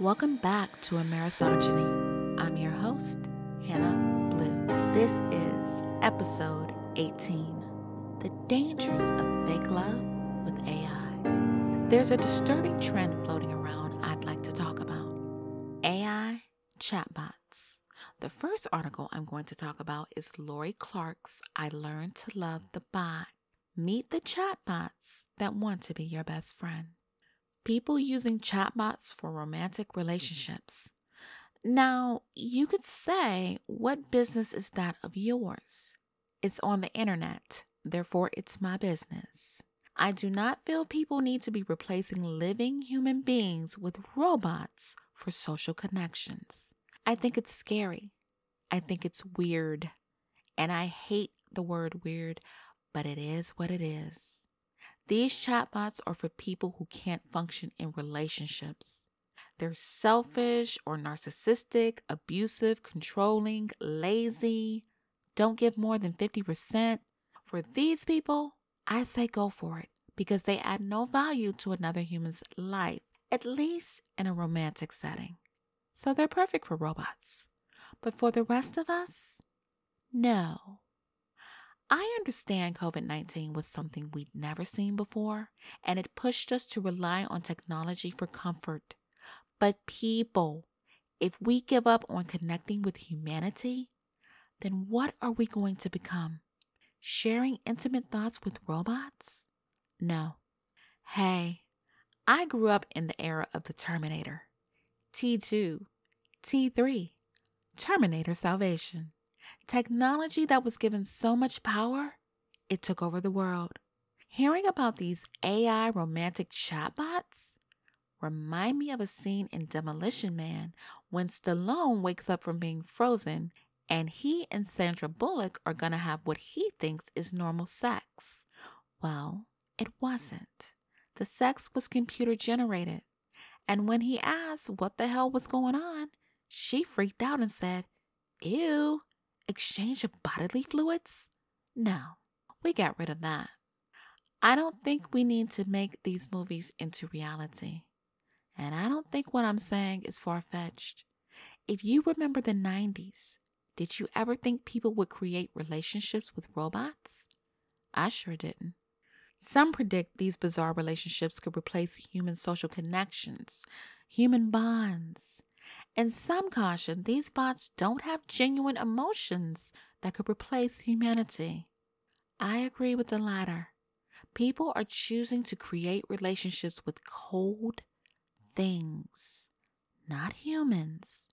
Welcome back to Amerithogeny. I'm your host, Hannah Blue. This is episode 18 The Dangers of Fake Love with AI. There's a disturbing trend floating around I'd like to talk about AI chatbots. The first article I'm going to talk about is Laurie Clarke's I Learned to Love the Bot. Meet the chatbots that want to be your best friend people using chatbots for romantic mm-hmm. relationships. Now, you could say, what business is that of yours? It's on the internet, therefore, it's my business. I do not feel people need to be replacing living human beings with robots for social connections. I think it's scary. I think it's weird. And I hate the word weird, but it is what it is. These chatbots are for people who can't function in relationships. They're selfish or narcissistic, abusive, controlling, lazy, don't give more than 50%. For these people, I say go for it because they add no value to another human's life, at least in a romantic setting. So they're perfect for robots. But for the rest of us, no. I understand COVID 19 was something we'd never seen before, and it pushed us to rely on technology for comfort. But people, if we give up on connecting with humanity, then what are we going to become? Sharing intimate thoughts with robots? No. Hey, I grew up in the era of the Terminator. T2, T3, Terminator Salvation. Technology that was given so much power, it took over the world. Hearing about these AI romantic chatbots remind me of a scene in Demolition Man when Stallone wakes up from being frozen and he and Sandra Bullock are going to have what he thinks is normal sex. Well, it wasn't. The sex was computer generated. And when he asked what the hell was going on, she freaked out and said, Ew, exchange of bodily fluids? No, we got rid of that. I don't think we need to make these movies into reality. And I don't think what I'm saying is far fetched. If you remember the 90s, did you ever think people would create relationships with robots? I sure didn't. Some predict these bizarre relationships could replace human social connections, human bonds, and some caution these bots don't have genuine emotions that could replace humanity. I agree with the latter. People are choosing to create relationships with cold things, not humans,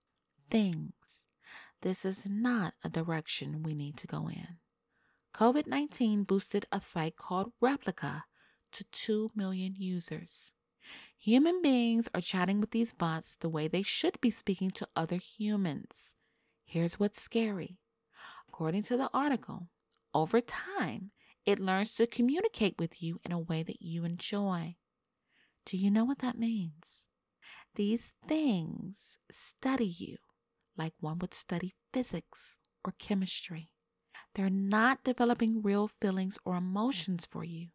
things. This is not a direction we need to go in. COVID 19 boosted a site called Replika to 2 million users. Human beings are chatting with these bots the way they should be speaking to other humans. Here's what's scary. According to the article, over time, it learns to communicate with you in a way that you enjoy. Do you know what that means? These things study you like one would study physics or chemistry. They're not developing real feelings or emotions for you.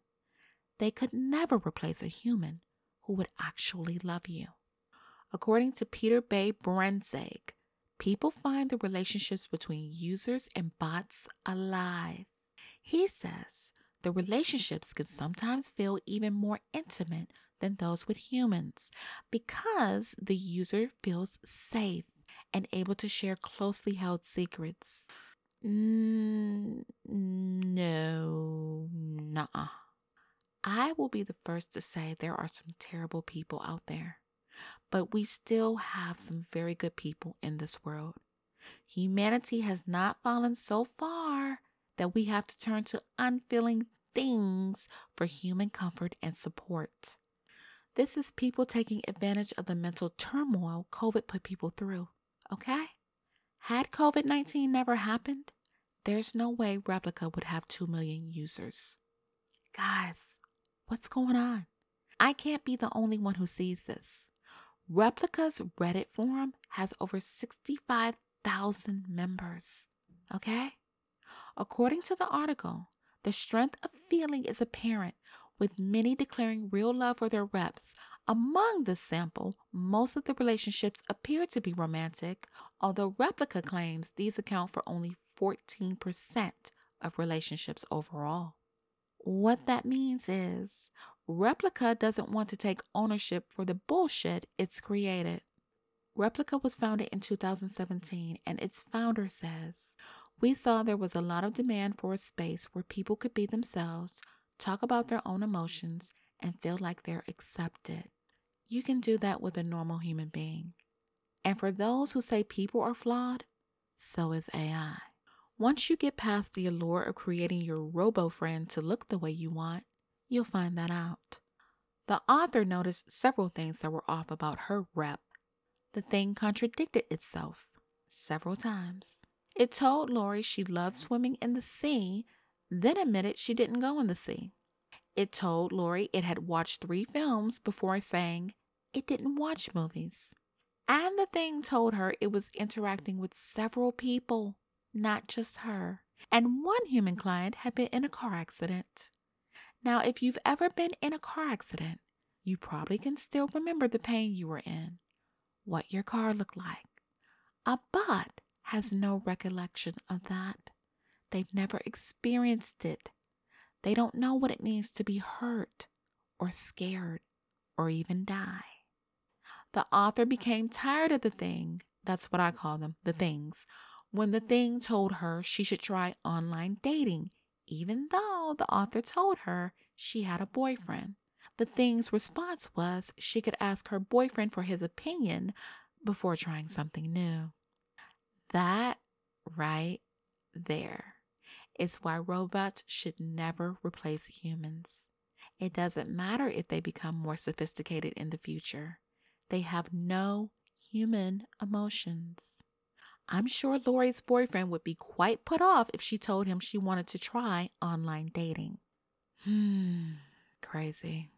They could never replace a human who would actually love you. According to Petter Bae Brandtzaeg, people find the relationships between users and bots alive. He says the relationships can sometimes feel even more intimate than those with humans because the user feels safe and able to share closely held secrets. Mm, no, nah. I will be the first to say there are some terrible people out there, but we still have some very good people in this world. Humanity has not fallen so far that we have to turn to unfeeling things for human comfort and support. This is people taking advantage of the mental turmoil COVID put people through, okay? Had COVID 19 never happened, there's no way Replika would have 2 million users. Guys, What's going on? I can't be the only one who sees this. Replika's Reddit forum has over 65,000 members. Okay? According to the article, the strength of feeling is apparent, with many declaring real love for their reps Among this sample, most of the relationships appear to be romantic, although Replika claims these account for only 14% of relationships overall. What that means is Replika doesn't want to take ownership for the bullshit it's created. Replika was founded in 2017, and its founder says, We saw there was a lot of demand for a space where people could be themselves, talk about their own emotions, and feel like they're accepted. You can do that with a normal human being. And for those who say people are flawed, so is AI. Once you get past the allure of creating your robo friend to look the way you want, you'll find that out. The author noticed several things that were off about her rep. The thing contradicted itself several times. It told Laurie she loved swimming in the sea, then admitted she didn't go in the sea. It told Laurie it had watched three films before saying it didn't watch movies. And the thing told her it was interacting with several people, not just her. And one human client had been in a car accident. Now, if you've ever been in a car accident, you probably can still remember the pain you were in, what your car looked like. A bot has no recollection of that. They've never experienced it. They don't know what it means to be hurt or scared or even die. The author became tired of the thing, that's what I call them, the things, when the thing told her she should try online dating, even though the author told her she had a boyfriend. The thing's response was she could ask her boyfriend for his opinion before trying something new. That right there is why robots should never replace humans. It doesn't matter if they become more sophisticated in the future, they have no human emotions. I'm sure Laurie's boyfriend would be quite put off if she told him she wanted to try online dating. Hmm, crazy.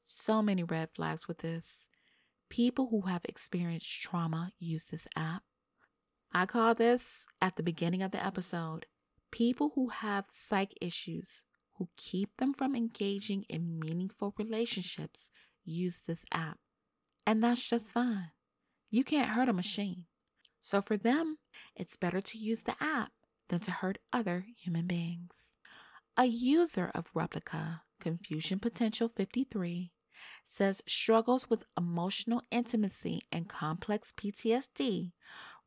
So many red flags with this. People who have experienced trauma use this app. I call this at the beginning of the episode People who have psych issues who keep them from engaging in meaningful relationships use this app. And that's just fine. You can't hurt a machine. So for them, it's better to use the app than to hurt other human beings. A user of Replika, Confusion Potential 53, says struggles with emotional intimacy and complex PTSD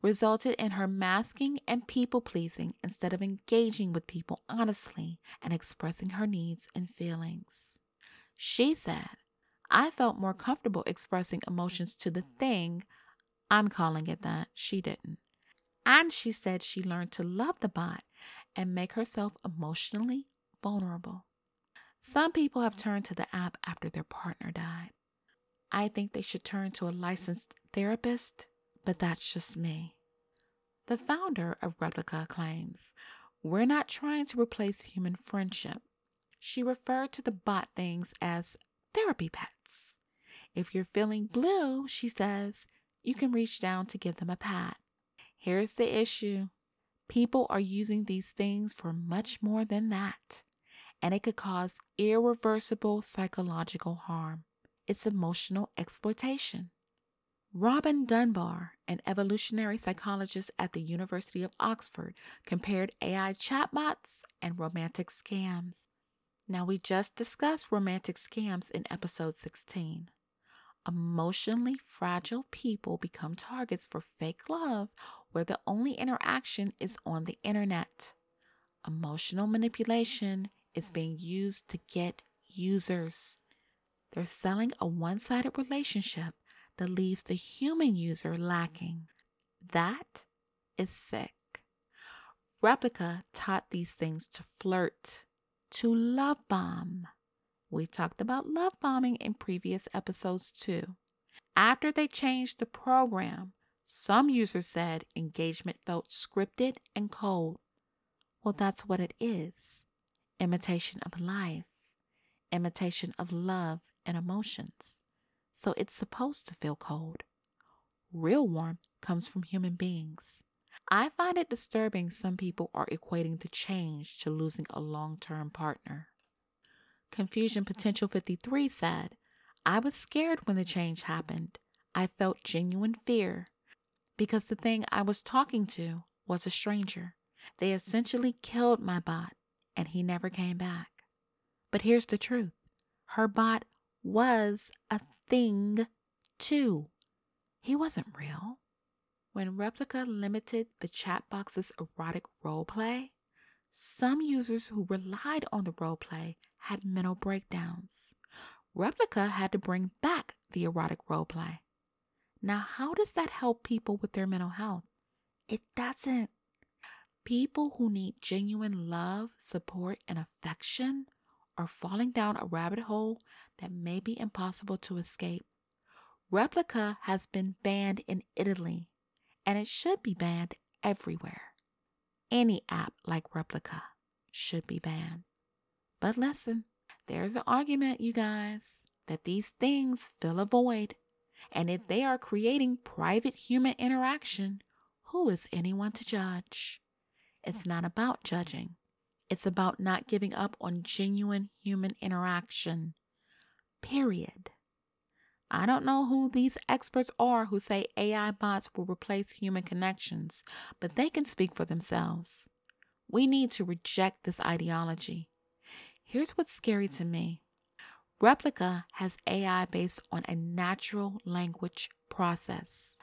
resulted in her masking and people pleasing instead of engaging with people honestly and expressing her needs and feelings. She said, I felt more comfortable expressing emotions to the thing. I'm calling it that. She didn't. And she said she learned to love the bot and make herself emotionally vulnerable. Some people have turned to the app after their partner died. I think they should turn to a licensed therapist but that's just me. The founder of Replika claims, We're not trying to replace human friendship. She referred to the bot things as therapy pets. If you're feeling blue, she says, you can reach down to give them a pat. Here's the issue people are using these things for much more than that, and it could cause irreversible psychological harm. It's emotional exploitation. Robin Dunbar, an evolutionary psychologist at the University of Oxford, compared AI chatbots and romantic scams. Now, we just discussed romantic scams in episode 16. Emotionally fragile people become targets for fake love where the only interaction is on the internet. Emotional manipulation is being used to get users. They're selling a one sided relationship that leaves the human user lacking. That is sick. Replika taught these things to flirt, to love bomb. We talked about love bombing in previous episodes too. After they changed the program, some users said engagement felt scripted and cold. Well, that's what it is imitation of life, imitation of love and emotions so it's supposed to feel cold. Real warmth comes from human beings. I find it disturbing some people are equating the change to losing a long term partner. Confusion Potential 53 said, I was scared when the change happened. I felt genuine fear because the thing I was talking to was a stranger. They essentially killed my bot and he never came back. But here's the truth her bot was a thing too. He wasn't real. When Replika limited the chatbot's erotic roleplay, some users who relied on the roleplay had mental breakdowns. Replika had to bring back the erotic roleplay. Now, how does that help people with their mental health? It doesn't. People who need genuine love, support, and affection are falling down a rabbit hole that may be impossible to escape. Replika has been banned in Italy, and it should be banned everywhere. Any app like Replika should be banned. But listen, there's an argument, you guys, that these things fill a void. And if they are creating private human interaction, who is anyone to judge? It's not about judging. It's about not giving up on genuine human interaction. Period. I don't know who these experts are who say AI bots will replace human connections, but they can speak for themselves. We need to reject this ideology. Here's what's scary to me Replika has AI based on a natural language process.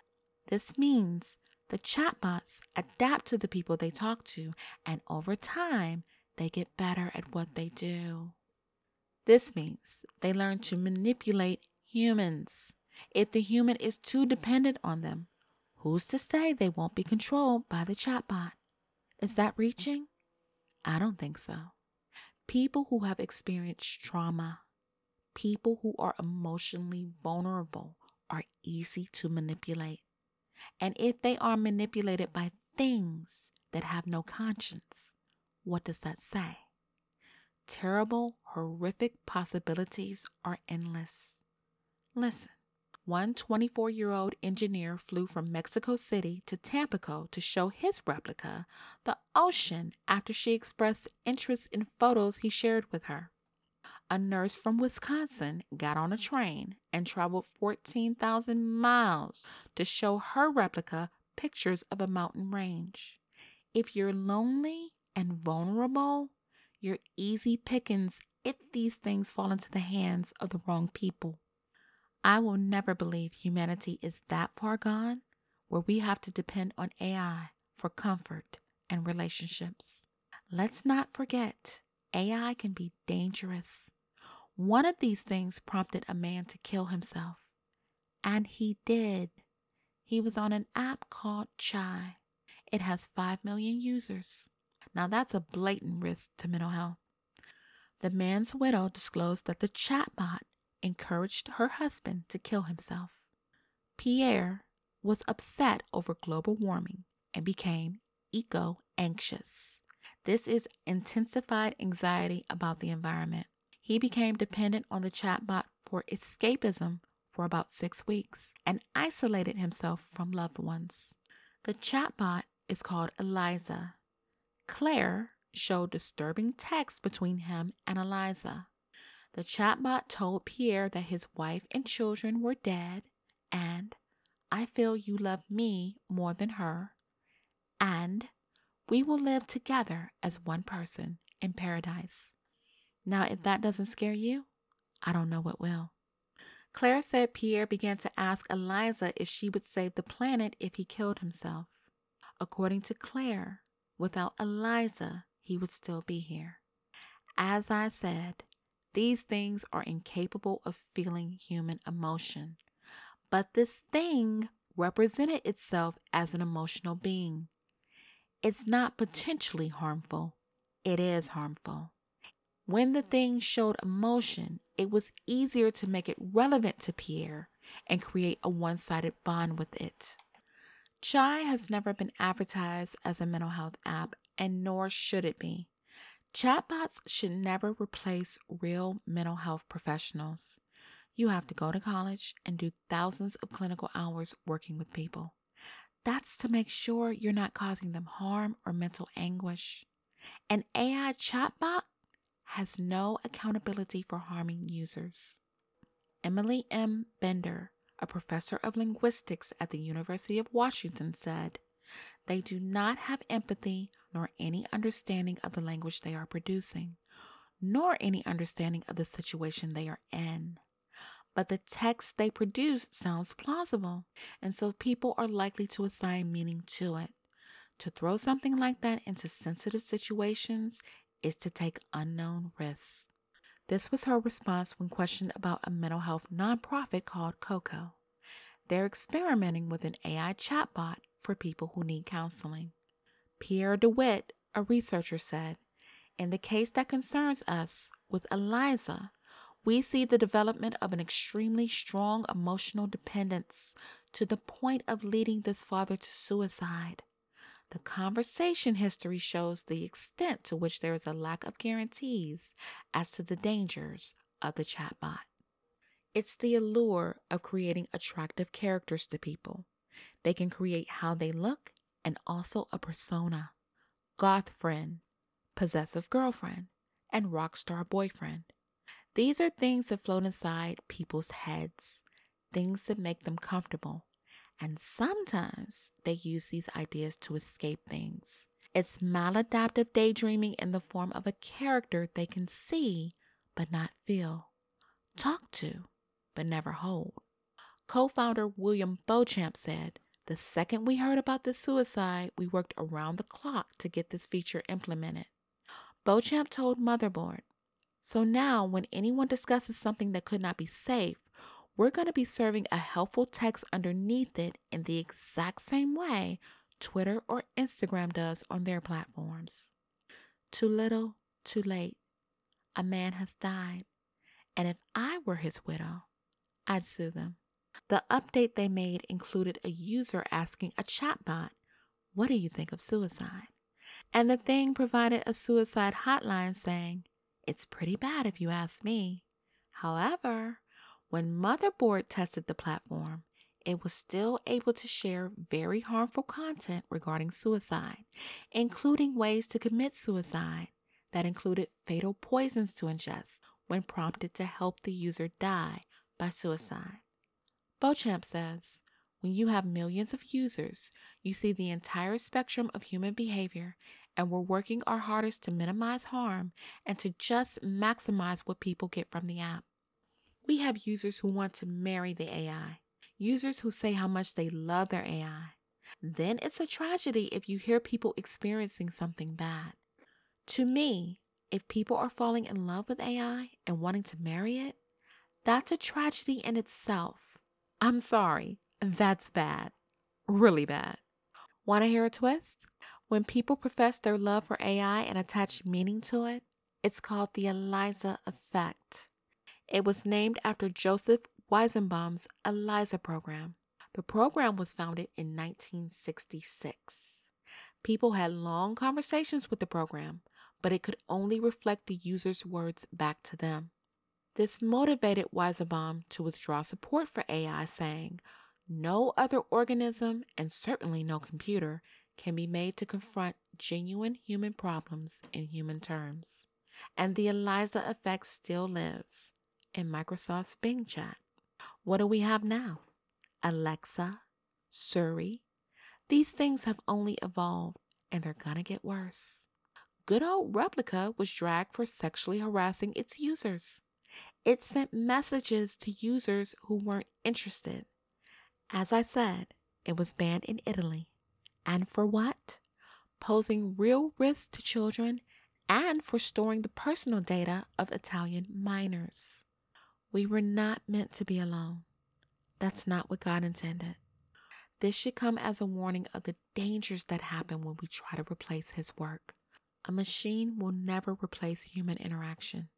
This means the chatbots adapt to the people they talk to, and over time, they get better at what they do. This means they learn to manipulate humans. If the human is too dependent on them, who's to say they won't be controlled by the chatbot? Is that reaching? I don't think so. People who have experienced trauma, people who are emotionally vulnerable, are easy to manipulate. And if they are manipulated by things that have no conscience, what does that say? Terrible, horrific possibilities are endless. Listen, one 24 year old engineer flew from Mexico City to Tampico to show his replica, the ocean after she expressed interest in photos he shared with her. A nurse from Wisconsin got on a train and traveled 14,000 miles to show her replica pictures of a mountain range. If you're lonely and vulnerable, you're easy pickings if these things fall into the hands of the wrong people. I will never believe humanity is that far gone where we have to depend on AI for comfort and relationships. Let's not forget, AI can be dangerous. One of these things prompted a man to kill himself, and he did. He was on an app called Chai. It has 5 million users. Now, that's a blatant risk to mental health. The man's widow disclosed that the chatbot encouraged her husband to kill himself. Pierre was upset over global warming and became eco anxious. This is intensified anxiety about the environment. He became dependent on the chatbot for escapism for about six weeks and isolated himself from loved ones. The chatbot is called Eliza. Claire showed disturbing text between him and Eliza. The chatbot told Pierre that his wife and children were dead, and I feel you love me more than her, and we will live together as one person in paradise. Now, if that doesn't scare you, I don't know what will. Claire said Pierre began to ask Eliza if she would save the planet if he killed himself. According to Claire, without Eliza, he would still be here. As I said, these things are incapable of feeling human emotion. But this thing represented itself as an emotional being. It's not potentially harmful, it is harmful. When the thing showed emotion, it was easier to make it relevant to Pierre and create a one sided bond with it. Chai has never been advertised as a mental health app, and nor should it be. Chatbots should never replace real mental health professionals. You have to go to college and do thousands of clinical hours working with people. That's to make sure you're not causing them harm or mental anguish. An AI chatbot has no accountability for harming users. Emily M. Bender, a professor of linguistics at the University of Washington, said, They do not have empathy nor any understanding of the language they are producing, nor any understanding of the situation they are in. But the text they produce sounds plausible, and so people are likely to assign meaning to it. To throw something like that into sensitive situations is to take unknown risks. This was her response when questioned about a mental health nonprofit called Koko. They're experimenting with an AI chatbot for people who need counseling. Pierre Dewitte, a researcher, said In the case that concerns us with Eliza, we see the development of an extremely strong emotional dependence to the point of leading this father to suicide. The conversation history shows the extent to which there is a lack of guarantees as to the dangers of the chatbot. It's the allure of creating attractive characters to people. They can create how they look and also a persona goth friend, possessive girlfriend, and rock star boyfriend. These are things that float inside people's heads, things that make them comfortable, and sometimes they use these ideas to escape things. It's maladaptive daydreaming in the form of a character they can see but not feel, talk to but never hold. Co founder William Beauchamp said, The second we heard about this suicide, we worked around the clock to get this feature implemented. Beauchamp told Motherboard, So now when anyone discusses something that could not be safe, we're going to be serving a helpful text underneath it in the exact same way Twitter or Instagram does on their platforms. Too little, too late. A man has died, and if I were his widow, I'd sue them. The update they made included a user asking a chatbot, What do you think of suicide? And the thing provided a suicide hotline saying, It's pretty bad if you ask me. However, when Motherboard tested the platform, it was still able to share very harmful content regarding suicide, including ways to commit suicide that included fatal poisons to ingest when prompted to help the user die by suicide. Beauchamp says, when you have millions of users, you see the entire spectrum of human behavior, and we're working our hardest to minimize harm and to just maximize what people get from the app. We have users who want to marry the AI, users who say how much they love their AI. Then it's a tragedy if you hear people experiencing something bad. To me, if people are falling in love with AI and wanting to marry it, that's a tragedy in itself. I'm sorry, that's bad. Really bad. Want to hear a twist? When people profess their love for AI and attach meaning to it, it's called the Eliza effect. It was named after Joseph Weizenbaum's ELIZA program. The program was founded in 1966. People had long conversations with the program, but it could only reflect the user's words back to them. This motivated Weizenbaum to withdraw support for AI, saying, No other organism, and certainly no computer, can be made to confront genuine human problems in human terms. And the Eliza effect still lives in Microsoft's Bing chat. What do we have now? Alexa, Siri. These things have only evolved and they're gonna get worse. Good old Replika was dragged for sexually harassing its users. It sent messages to users who weren't interested. As I said, it was banned in Italy. And for what? Posing real risks to children and for storing the personal data of Italian minors. We were not meant to be alone. That's not what God intended. This should come as a warning of the dangers that happen when we try to replace His work. A machine will never replace human interaction.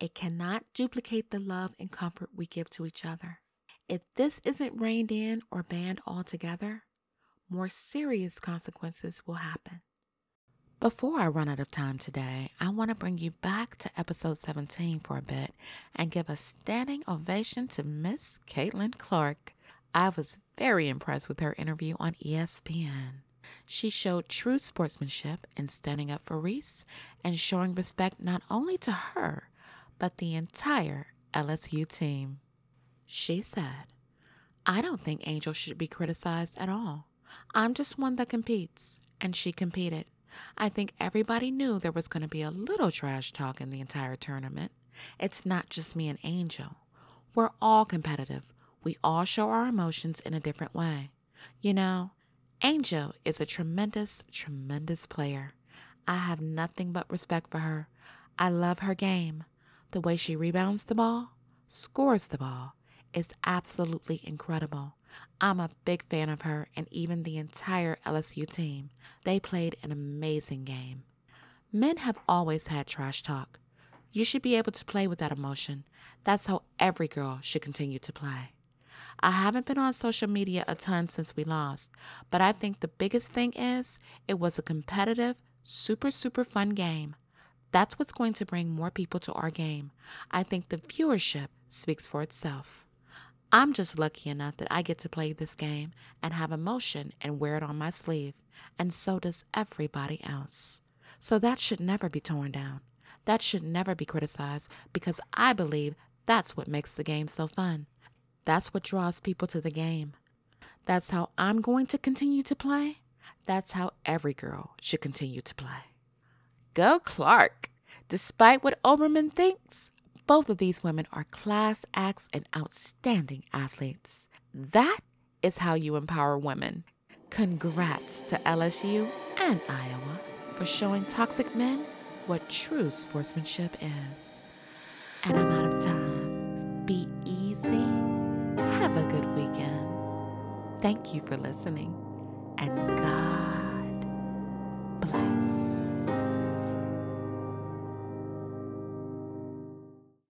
It cannot duplicate the love and comfort we give to each other. If this isn't reined in or banned altogether, more serious consequences will happen. Before I run out of time today, I want to bring you back to episode 17 for a bit and give a standing ovation to Miss Caitlin Clark. I was very impressed with her interview on ESPN. She showed true sportsmanship in standing up for Reese and showing respect not only to her, but the entire LSU team. She said, I don't think Angel should be criticized at all. I'm just one that competes, and she competed. I think everybody knew there was going to be a little trash talk in the entire tournament. It's not just me and Angel. We're all competitive. We all show our emotions in a different way. You know, Angel is a tremendous, tremendous player. I have nothing but respect for her. I love her game. The way she rebounds the ball, scores the ball, is absolutely incredible. I'm a big fan of her and even the entire LSU team. They played an amazing game. Men have always had trash talk. You should be able to play with that emotion. That's how every girl should continue to play. I haven't been on social media a ton since we lost, but I think the biggest thing is it was a competitive, super, super fun game. That's what's going to bring more people to our game. I think the viewership speaks for itself. I'm just lucky enough that I get to play this game and have emotion and wear it on my sleeve, and so does everybody else. So that should never be torn down. That should never be criticized because I believe that's what makes the game so fun. That's what draws people to the game. That's how I'm going to continue to play. That's how every girl should continue to play. Go Clark! Despite what Olbermann thinks, both of these women are class acts and outstanding athletes. That is how you empower women. Congrats to LSU and Iowa for showing toxic men what true sportsmanship is. And I'm out of time. Be easy. Have a good weekend. Thank you for listening. And God